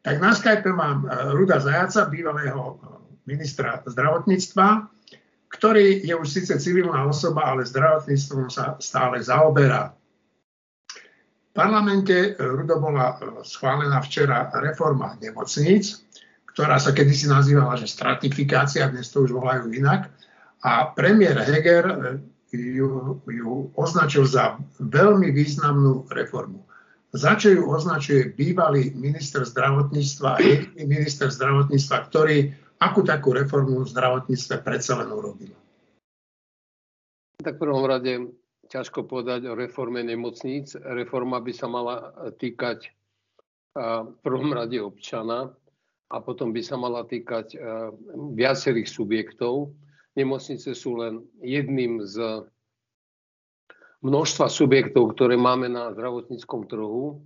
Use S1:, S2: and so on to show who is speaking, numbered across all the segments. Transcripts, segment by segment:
S1: Tak na Skype mám Ruda Zajaca, bývalého ministra zdravotníctva, ktorý je už síce civilná osoba, ale zdravotníctvom sa stále zaoberá. V parlamente Rudo bola schválená včera reforma nemocníc, ktorá sa kedysi nazývala, že stratifikácia, dnes to už volajú inak. A premiér Heger ju, ju označil za veľmi významnú reformu. Za čo ju označuje bývalý minister zdravotníctva a jediný minister zdravotníctva, ktorý akú takú reformu v zdravotníctve predsa len urobil?
S2: Tak v prvom rade ťažko povedať o reforme nemocníc. Reforma by sa mala týkať v prvom rade občana a potom by sa mala týkať viacerých subjektov Nemocnice sú len jedným z množstva subjektov, ktoré máme na zdravotníckom trhu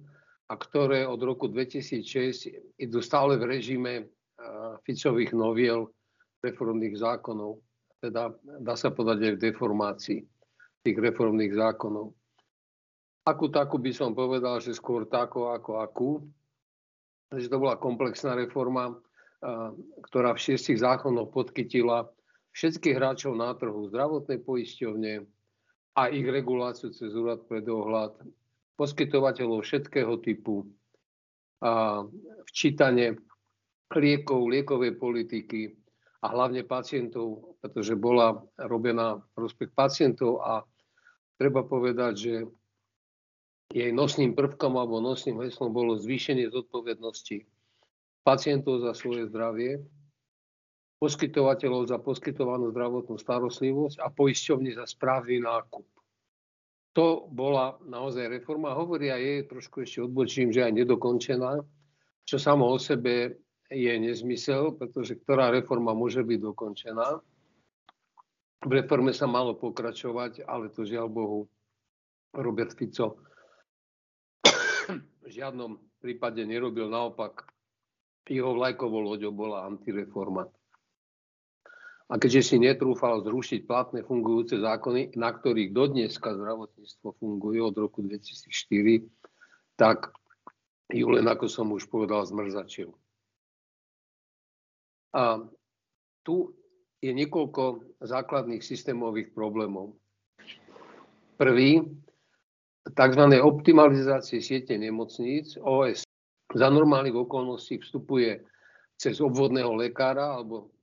S2: a ktoré od roku 2006 idú stále v režime Ficových noviel reformných zákonov. Teda dá sa povedať aj v deformácii tých reformných zákonov. Akú takú by som povedal, že skôr takú ako akú. Že to bola komplexná reforma, ktorá v šiestich zákonoch podchytila všetkých hráčov na trhu, zdravotné poisťovne a ich reguláciu cez úrad pre dohľad, poskytovateľov všetkého typu, a včítanie liekov, liekovej politiky a hlavne pacientov, pretože bola robená prospech pacientov a treba povedať, že jej nosným prvkom alebo nosným heslom bolo zvýšenie zodpovednosti pacientov za svoje zdravie poskytovateľov za poskytovanú zdravotnú starostlivosť a poisťovní za správny nákup. To bola naozaj reforma. Hovoria je, trošku ešte odbočím, že aj nedokončená, čo samo o sebe je nezmysel, pretože ktorá reforma môže byť dokončená. V reforme sa malo pokračovať, ale to žiaľ Bohu Robert Fico v žiadnom prípade nerobil. Naopak, jeho vlajkovou loďou bola antireforma. A keďže si netrúfal zrušiť platné fungujúce zákony, na ktorých dodneska zdravotníctvo funguje od roku 2004, tak ju len, ako som už povedal, zmrzačil. A tu je niekoľko základných systémových problémov. Prvý, tzv. optimalizácie siete nemocníc, OS, za normálnych okolností vstupuje cez obvodného lekára alebo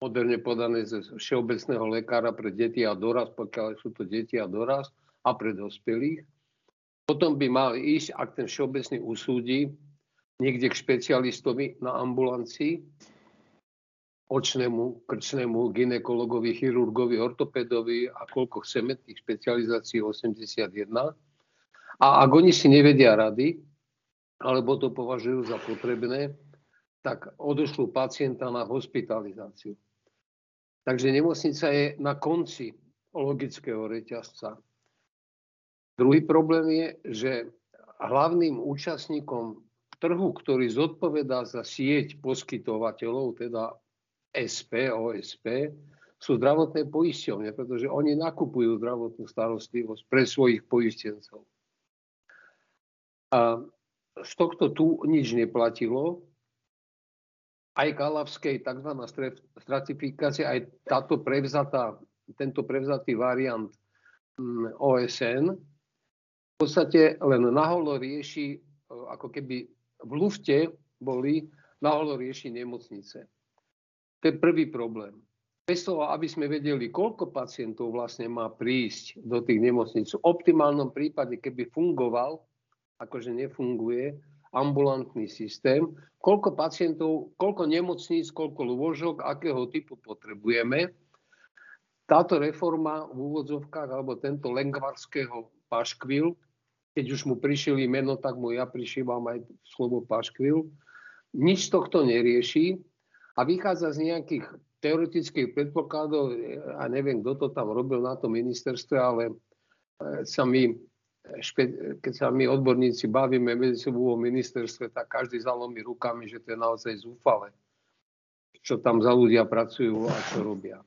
S2: moderne podané ze všeobecného lekára pre deti a dorast, pokiaľ sú to deti a dorast a pre dospelých. Potom by mal ísť, ak ten všeobecný usúdi, niekde k špecialistovi na ambulancii, očnému, krčnému, ginekologovi, chirurgovi, ortopedovi a koľko chceme tých špecializácií 81. A ak oni si nevedia rady, alebo to považujú za potrebné, tak odošlú pacienta na hospitalizáciu. Takže nemocnica je na konci logického reťazca. Druhý problém je, že hlavným účastníkom trhu, ktorý zodpovedá za sieť poskytovateľov, teda SP, OSP, sú zdravotné poisťovne, pretože oni nakupujú zdravotnú starostlivosť pre svojich poistencov. A z tohto tu nič neplatilo, aj Galavskej tzv. stratifikácia, aj táto prevzatá, tento prevzatý variant mm, OSN v podstate len naholo rieši, e, ako keby v lufte boli, naholo rieši nemocnice. To je prvý problém. Bez toho, aby sme vedeli, koľko pacientov vlastne má prísť do tých nemocníc. V optimálnom prípade, keby fungoval, akože nefunguje, ambulantný systém, koľko pacientov, koľko nemocníc, koľko lôžok, akého typu potrebujeme. Táto reforma v úvodzovkách, alebo tento lengvarského paškvil, keď už mu prišili meno, tak mu ja prišívam aj slovo paškvil, nič tohto nerieši a vychádza z nejakých teoretických predpokladov, a neviem, kto to tam robil na tom ministerstve, ale e, sa mi keď sa my odborníci bavíme medzi sebou o ministerstve, tak každý zalomí rukami, že to je naozaj zúfale, čo tam za ľudia pracujú a čo robia.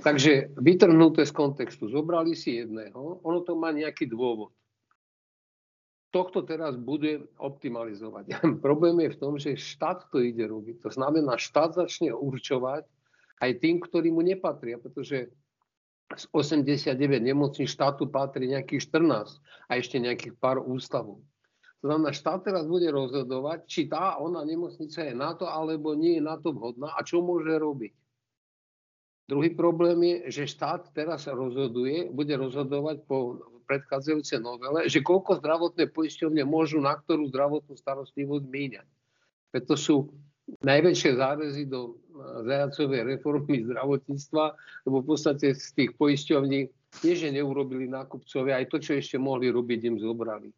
S2: Takže vytrhnuté z kontextu. Zobrali si jedného, ono to má nejaký dôvod. tohto teraz bude optimalizovať. Problém je v tom, že štát to ide robiť. To znamená, štát začne určovať aj tým, ktorí mu nepatria, pretože z 89 nemocní štátu patrí nejakých 14 a ešte nejakých pár ústavov. To znamená, štát teraz bude rozhodovať, či tá ona nemocnica je na to, alebo nie je na to vhodná a čo môže robiť. Druhý problém je, že štát teraz rozhoduje, bude rozhodovať po predchádzajúcej novele, že koľko zdravotné poisťovne môžu na ktorú zdravotnú starostlivosť míňať. Preto sú najväčšie zárezy do zajacovej reformy zdravotníctva, lebo v podstate z tých poisťovní nie, že neurobili nákupcovia, aj to, čo ešte mohli robiť, im zobrali.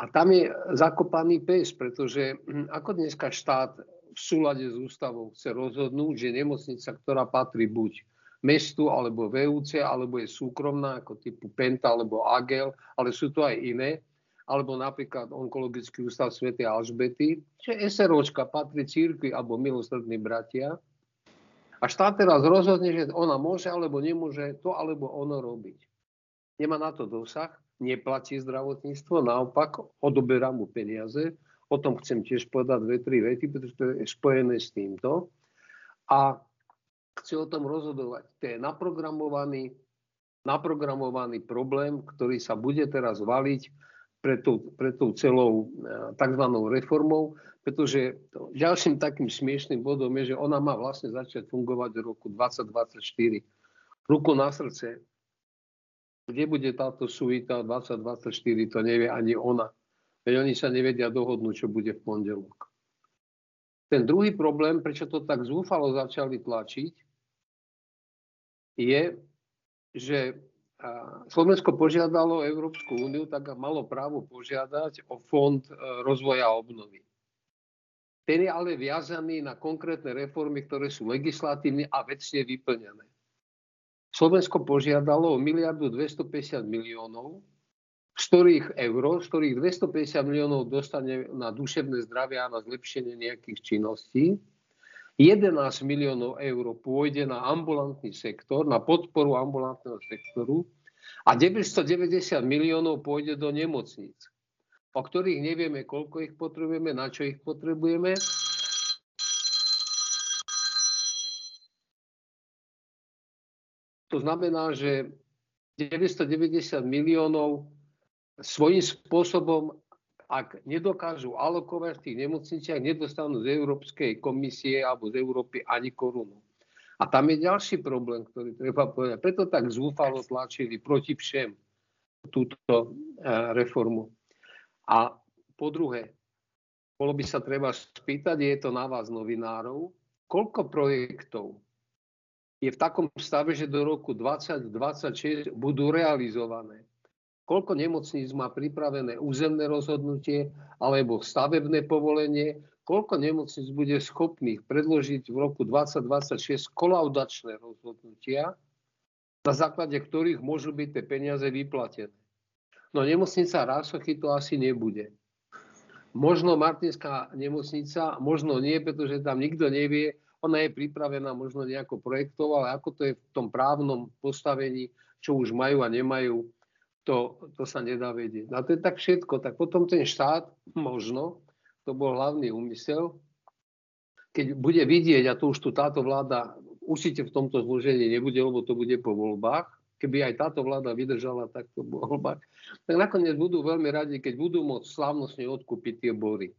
S2: A tam je zakopaný pes, pretože hm, ako dneska štát v súlade s ústavou chce rozhodnúť, že nemocnica, ktorá patrí buď mestu alebo VUC, alebo je súkromná ako typu Penta alebo Agel, ale sú to aj iné, alebo napríklad Onkologický ústav Sv. Alžbety, že SROčka patrí církvi alebo milosrdní bratia. A štát teraz rozhodne, že ona môže alebo nemôže to alebo ono robiť. Nemá na to dosah, neplatí zdravotníctvo, naopak odoberá mu peniaze. O tom chcem tiež povedať dve, tri vety, pretože to je spojené s týmto. A chce o tom rozhodovať. To je naprogramovaný, naprogramovaný problém, ktorý sa bude teraz valiť pred tou, pred tou celou e, tzv. reformou, pretože ďalším takým smiešným bodom je, že ona má vlastne začať fungovať v roku 2024. Ruku na srdce, kde bude táto suita 2024, to nevie ani ona. Veď oni sa nevedia dohodnúť, čo bude v pondelok. Ten druhý problém, prečo to tak zúfalo začali tlačiť, je, že Slovensko požiadalo Európsku úniu, tak malo právo požiadať o fond e, rozvoja a obnovy. Ten je ale viazaný na konkrétne reformy, ktoré sú legislatívne a vecne vyplnené. Slovensko požiadalo o miliardu 250 miliónov, z ktorých eur, z ktorých 250 miliónov dostane na duševné zdravie a na zlepšenie nejakých činností 11 miliónov eur pôjde na ambulantný sektor, na podporu ambulantného sektoru a 990 miliónov pôjde do nemocníc, o ktorých nevieme, koľko ich potrebujeme, na čo ich potrebujeme. To znamená, že 990 miliónov svojím spôsobom ak nedokážu alokovať v tých nemocniciach, nedostanú z Európskej komisie alebo z Európy ani korunu. A tam je ďalší problém, ktorý treba povedať. Preto tak zúfalo tlačili proti všem túto e, reformu. A po druhé, bolo by sa treba spýtať, je to na vás novinárov, koľko projektov je v takom stave, že do roku 2026 budú realizované koľko nemocníc má pripravené územné rozhodnutie alebo stavebné povolenie, koľko nemocníc bude schopných predložiť v roku 2026 kolaudačné rozhodnutia, na základe ktorých môžu byť tie peniaze vyplatené. No nemocnica Rásochy to asi nebude. Možno Martinská nemocnica, možno nie, pretože tam nikto nevie, ona je pripravená možno nejako projektov, ale ako to je v tom právnom postavení, čo už majú a nemajú, to, to sa nedá vedieť. A to je tak všetko. Tak potom ten štát, možno, to bol hlavný úmysel, keď bude vidieť, a to už tu táto vláda určite v tomto zložení nebude, lebo to bude po voľbách, keby aj táto vláda vydržala takto voľbách, tak nakoniec budú veľmi radi, keď budú môcť slávnostne odkúpiť tie bory,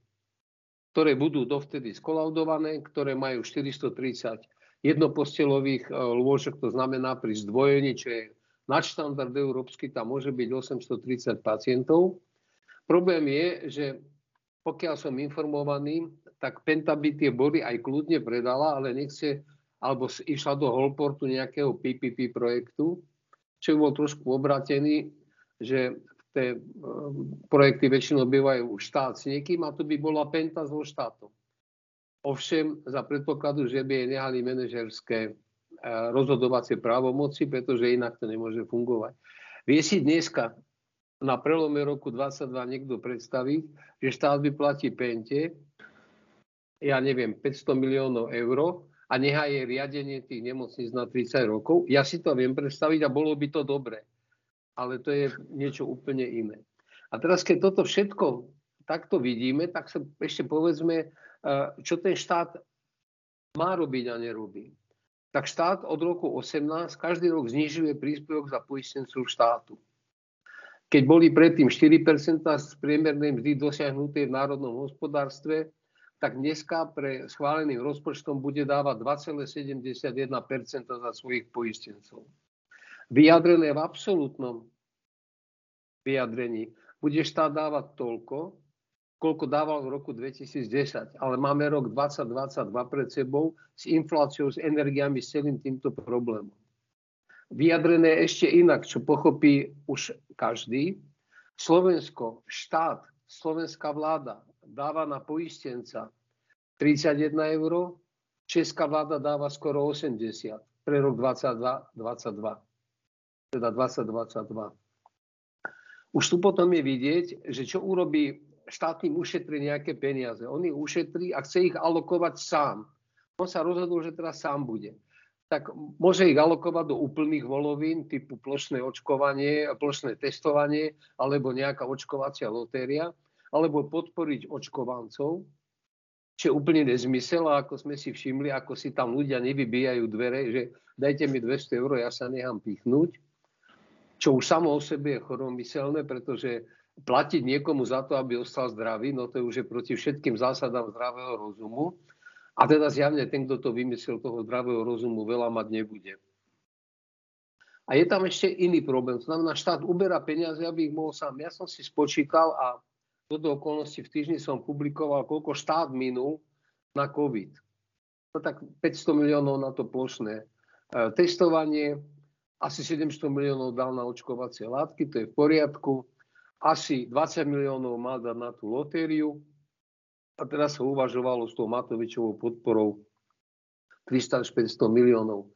S2: ktoré budú dovtedy skolaudované, ktoré majú 430 jednopostelových e, lôžok, to znamená pri zdvojení, čo je nadštandard európsky, tam môže byť 830 pacientov. Problém je, že pokiaľ som informovaný, tak Penta by tie body aj kľudne predala, ale nechce, alebo išla do Holportu nejakého PPP projektu, čo bol trošku obratený, že tie projekty väčšinou bývajú štát s niekým a to by bola Penta so štátom. Ovšem za predpokladu, že by jej nehali manažerské rozhodovacie právomoci, pretože inak to nemôže fungovať. Vie si dneska na prelome roku 22 niekto predstaviť, že štát by platí pente, ja neviem, 500 miliónov eur a nechá jej riadenie tých nemocníc na 30 rokov. Ja si to viem predstaviť a bolo by to dobre. Ale to je niečo úplne iné. A teraz, keď toto všetko takto vidíme, tak sa ešte povedzme, eh, čo ten štát má robiť a nerobí. Tak štát od roku 18 každý rok znižuje príspevok za poistencov štátu. Keď boli predtým 4% z priemernej mzdy dosiahnuté v národnom hospodárstve, tak dneska pre schváleným rozpočtom bude dávať 2,71% za svojich poistencov. Vyjadrené v absolútnom vyjadrení bude štát dávať toľko, koľko dával v roku 2010. Ale máme rok 2022 pred sebou s infláciou, s energiami, s celým týmto problémom vyjadrené ešte inak, čo pochopí už každý. Slovensko, štát, slovenská vláda dáva na poistenca 31 eur, česká vláda dáva skoro 80 pre rok 2022. Teda 2022. Už tu potom je vidieť, že čo urobí štát tým ušetrí nejaké peniaze. On ich ušetrí a chce ich alokovať sám. On sa rozhodol, že teraz sám bude tak môže ich alokovať do úplných volovín typu plošné očkovanie, plošné testovanie alebo nejaká očkovacia lotéria, alebo podporiť očkovancov, čo je úplne nezmysel, a ako sme si všimli, ako si tam ľudia nevybíjajú dvere, že dajte mi 200 eur, ja sa nechám pichnúť, čo už samo o sebe je choromyselné, pretože platiť niekomu za to, aby ostal zdravý, no to už je proti všetkým zásadám zdravého rozumu. A teda zjavne ten, kto to vymyslel, toho zdravého rozumu veľa mať nebude. A je tam ešte iný problém. To znamená, štát uberá peniaze, aby ich mohol sám. Ja som si spočítal a do okolnosti v týždni som publikoval, koľko štát minul na COVID. No tak 500 miliónov na to plošné e, testovanie, asi 700 miliónov dal na očkovacie látky, to je v poriadku. Asi 20 miliónov mal dať na tú lotériu, a teraz sa uvažovalo s tou Matovičovou podporou 300 až 500 miliónov.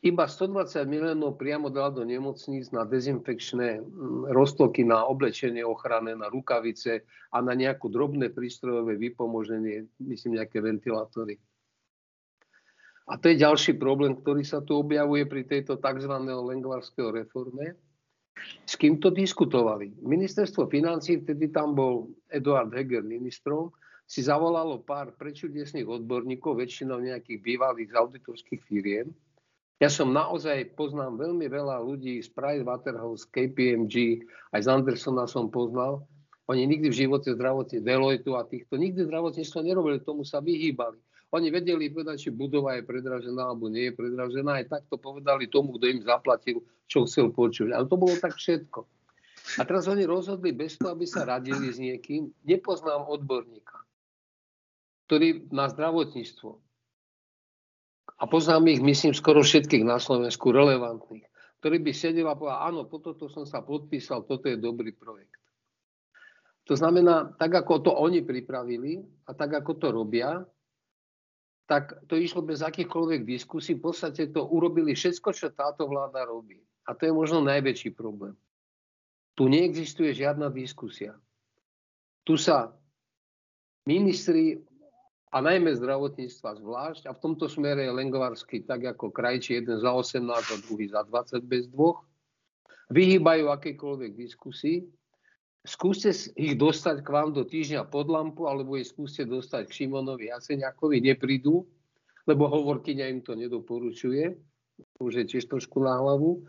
S2: Iba 120 miliónov priamo dal do nemocníc na dezinfekčné roztoky, na oblečenie ochranné, na rukavice a na nejaké drobné prístrojové vypomoženie, myslím nejaké ventilátory. A to je ďalší problém, ktorý sa tu objavuje pri tejto tzv. lengvarského reforme. S kým to diskutovali? Ministerstvo financí, vtedy tam bol Eduard Heger ministrom, si zavolalo pár prečudesných odborníkov, väčšinou nejakých bývalých auditorských firiem. Ja som naozaj poznám veľmi veľa ľudí z Pricewaterhouse, KPMG, aj z Andersona som poznal. Oni nikdy v živote zdravotne, Deloitu a týchto, nikdy zdravotníctvo nerobili, tomu sa vyhýbali. Oni vedeli povedať, či budova je predražená alebo nie je predražená. Aj takto povedali tomu, kto im zaplatil, čo chcel počuť. Ale to bolo tak všetko. A teraz oni rozhodli bez toho, aby sa radili s niekým. Nepoznám odborníka ktorý má zdravotníctvo. A poznám ich, myslím, skoro všetkých na Slovensku relevantných, ktorí by sedeli a povedali, áno, po toto som sa podpísal, toto je dobrý projekt. To znamená, tak ako to oni pripravili a tak ako to robia, tak to išlo bez akýchkoľvek diskusí. V podstate to urobili všetko, čo táto vláda robí. A to je možno najväčší problém. Tu neexistuje žiadna diskusia. Tu sa ministri a najmä zdravotníctva zvlášť. A v tomto smere je Lengovarsky tak ako krajčí jeden za 18 a druhý za 20 bez dvoch. Vyhýbajú akékoľvek diskusii. Skúste ich dostať k vám do týždňa pod lampu, alebo ich skúste dostať k Šimonovi Jaseniakovi, neprídu, lebo hovorkyňa im to nedoporučuje. Už je tiež trošku na hlavu.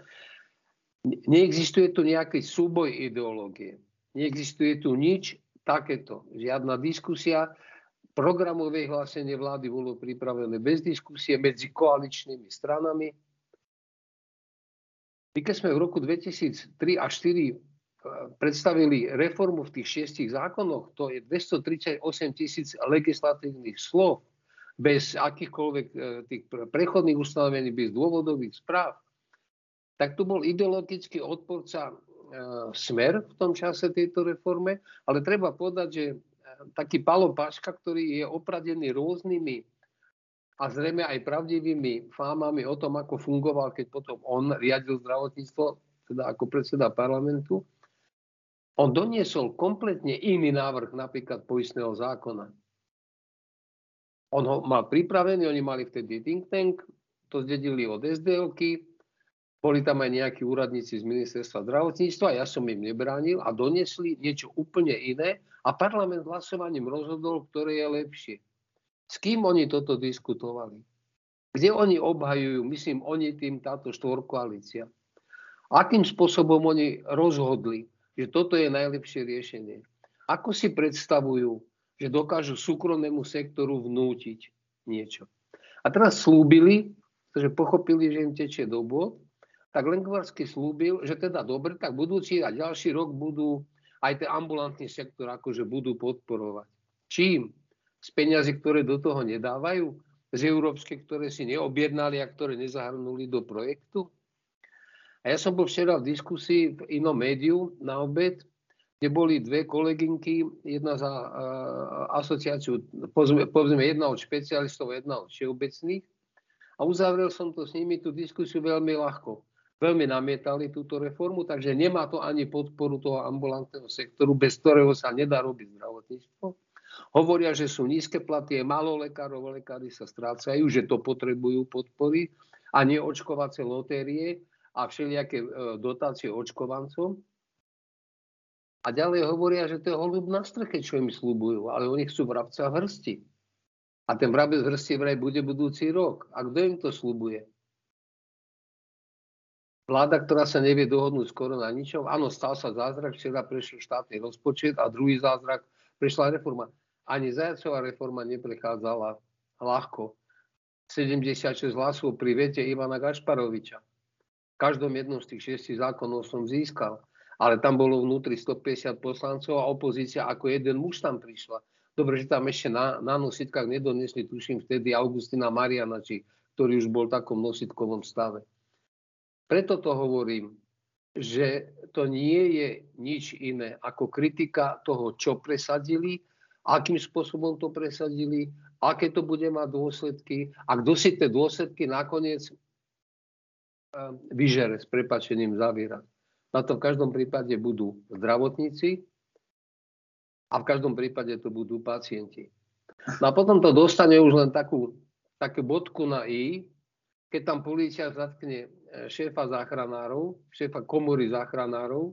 S2: Neexistuje tu nejaký súboj ideológie. Neexistuje tu nič takéto. Žiadna diskusia programové hlásenie vlády bolo pripravené bez diskusie medzi koaličnými stranami. My keď sme v roku 2003 a 2004 e, predstavili reformu v tých šiestich zákonoch, to je 238 tisíc legislatívnych slov, bez akýchkoľvek e, tých prechodných ustanovení, bez dôvodových správ, tak tu bol ideologický odporca e, smer v tom čase tejto reforme, ale treba povedať, že taký Palo Paška, ktorý je opradený rôznymi a zrejme aj pravdivými fámami o tom, ako fungoval, keď potom on riadil zdravotníctvo, teda ako predseda parlamentu. On doniesol kompletne iný návrh napríklad poistného zákona. On ho mal pripravený, oni mali vtedy think tank, to zdedili od SDLky, boli tam aj nejakí úradníci z ministerstva zdravotníctva, ja som im nebránil a donesli niečo úplne iné a parlament hlasovaním rozhodol, ktoré je lepšie. S kým oni toto diskutovali? Kde oni obhajujú, myslím, oni tým táto štvorkoalícia? Akým spôsobom oni rozhodli, že toto je najlepšie riešenie? Ako si predstavujú, že dokážu súkromnému sektoru vnútiť niečo? A teraz slúbili, pretože pochopili, že im tečie do bod, tak Lengvarsky slúbil, že teda dobre, tak budúci a ďalší rok budú aj ten ambulantný sektor akože budú podporovať. Čím? Z peniazy, ktoré do toho nedávajú? Z európske, ktoré si neobjednali a ktoré nezahrnuli do projektu? A ja som bol včera v diskusii v inom médiu na obed, kde boli dve kolegynky, jedna za uh, asociáciu, povedzme jedna od špecialistov, jedna od všeobecných. A uzavrel som to s nimi, tú diskusiu veľmi ľahko veľmi namietali túto reformu, takže nemá to ani podporu toho ambulantného sektoru, bez ktorého sa nedá robiť zdravotníctvo. Hovoria, že sú nízke platy, je málo lekárov, lekári sa strácajú, že to potrebujú podpory a nie očkovacie lotérie a všelijaké e, dotácie očkovancom. A ďalej hovoria, že to je holub na streche, čo im slúbujú, ale oni chcú vrabca v hrsti. A ten vrabec v hrsti vraj bude budúci rok. A kto im to slúbuje? Vláda, ktorá sa nevie dohodnúť skoro na ničom. Áno, stal sa zázrak, včera prešiel štátny rozpočet a druhý zázrak prešla reforma. Ani Zajacová reforma neprechádzala ľahko. 76 hlasov pri vete Ivana Gašparoviča. Každom jednom z tých šiestich zákonov som získal. Ale tam bolo vnútri 150 poslancov a opozícia ako jeden muž tam prišla. Dobre, že tam ešte na, na nositkách nedonesli, tuším, vtedy Augustina Marianači, ktorý už bol v takom nositkovom stave. Preto to hovorím, že to nie je nič iné ako kritika toho, čo presadili, akým spôsobom to presadili, aké to bude mať dôsledky a kto si tie dôsledky nakoniec vyžere s prepačením zaviera. Na to v každom prípade budú zdravotníci a v každom prípade to budú pacienti. No a potom to dostane už len takú, takú bodku na i, keď tam polícia zatkne e, šéfa záchranárov, šéfa komory záchranárov,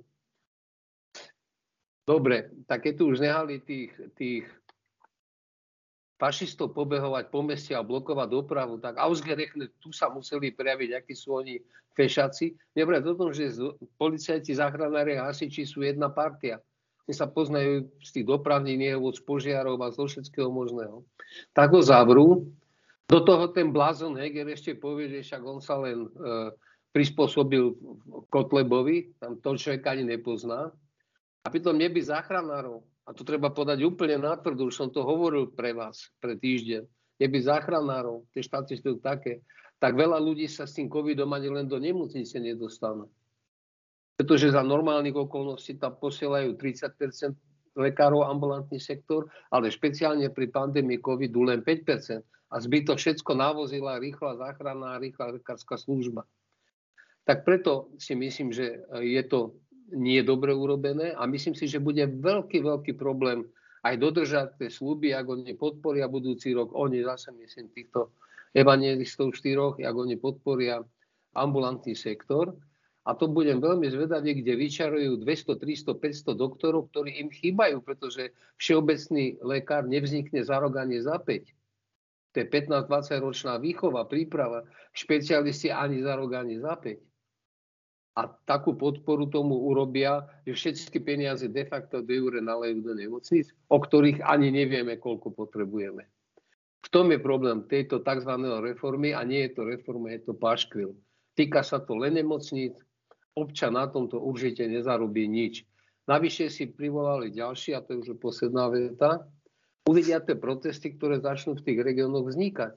S2: dobre, tak keď tu už nehali tých, tých fašistov pobehovať po meste a blokovať dopravu, tak ausgerechne tu sa museli prejaviť, akí sú oni fešaci. Nebrať o tom, že policajti, záchranári a hasiči sú jedna partia. Oni sa poznajú z tých dopravných nehôd, z požiarov a zo všetkého možného. Tak ho zavrú do toho ten blázon Heger ešte povie, že však on sa len e, prispôsobil Kotlebovi, tam to človek ani nepozná. A pritom neby záchranárov, a to treba podať úplne natvrdo, už som to hovoril pre vás pre týždeň, neby záchranárov, tie štáty sú také, tak veľa ľudí sa s tým covidom ani len do nemocnice nedostanú. Pretože za normálnych okolností tam posielajú 30% lekárov ambulantný sektor, ale špeciálne pri pandémii covidu len 5% a zbytok všetko navozila rýchla záchranná a rýchla lekárska služba. Tak preto si myslím, že je to nie dobre urobené a myslím si, že bude veľký, veľký problém aj dodržať tie sluby, ak oni podporia budúci rok, oni zase myslím týchto evangelistov štyroch, ak oni podporia ambulantný sektor. A to budem veľmi zvedavý, kde vyčarujú 200, 300, 500 doktorov, ktorí im chýbajú, pretože všeobecný lekár nevznikne za rok ani za 5 to je 15-20 ročná výchova, príprava, špecialisti ani za rok, ani za 5. A takú podporu tomu urobia, že všetky peniaze de facto de jure nalejú do nemocníc, o ktorých ani nevieme, koľko potrebujeme. V tom je problém tejto tzv. reformy a nie je to reforma, je to paškvil. Týka sa to len nemocníc, občan na tomto určite nezarobí nič. Navyše si privolali ďalší, a to je už posledná veta, uvidia tie protesty, ktoré začnú v tých regiónoch vznikať.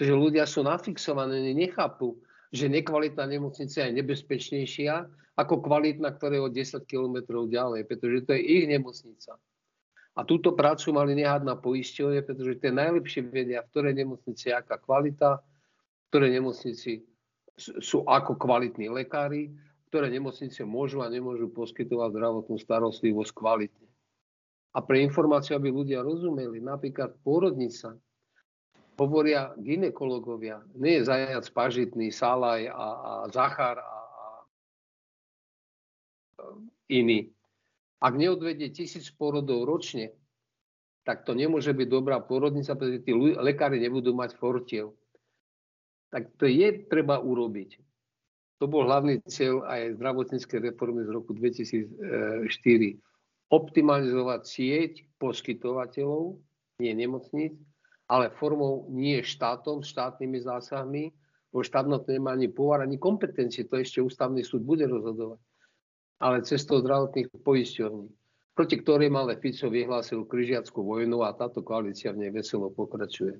S2: Takže ľudia sú nafixovaní, nechápu, že nekvalitná nemocnica je nebezpečnejšia ako kvalitná, ktorá je o 10 km ďalej, pretože to je ich nemocnica. A túto prácu mali nehať na poisťovne, pretože tie najlepšie vedia, v ktorej nemocnici je aká kvalita, v ktorej nemocnici sú ako kvalitní lekári, ktoré nemocnice môžu a nemôžu poskytovať zdravotnú starostlivosť kvalitne. A pre informáciu, aby ľudia rozumeli, napríklad pôrodnica hovoria ginekologovia, nie je zajac pažitný, Salaj a, a Zachar a, a iní. Ak neodvedie tisíc porodov ročne, tak to nemôže byť dobrá porodnica, pretože tí lekári nebudú mať fortiev. Tak to je treba urobiť. To bol hlavný cieľ aj zdravotníckej reformy z roku 2004. Optimalizovať sieť poskytovateľov, nie nemocníc, ale formou nie štátom, štátnymi zásahmi, bo štátno to nemá ani pôvar, ani kompetencie, to ešte ústavný súd bude rozhodovať, ale cestou zdravotných poisťovní, proti ktorým ale Fico vyhlásil križiackú vojnu a táto koalícia v nej veselo pokračuje.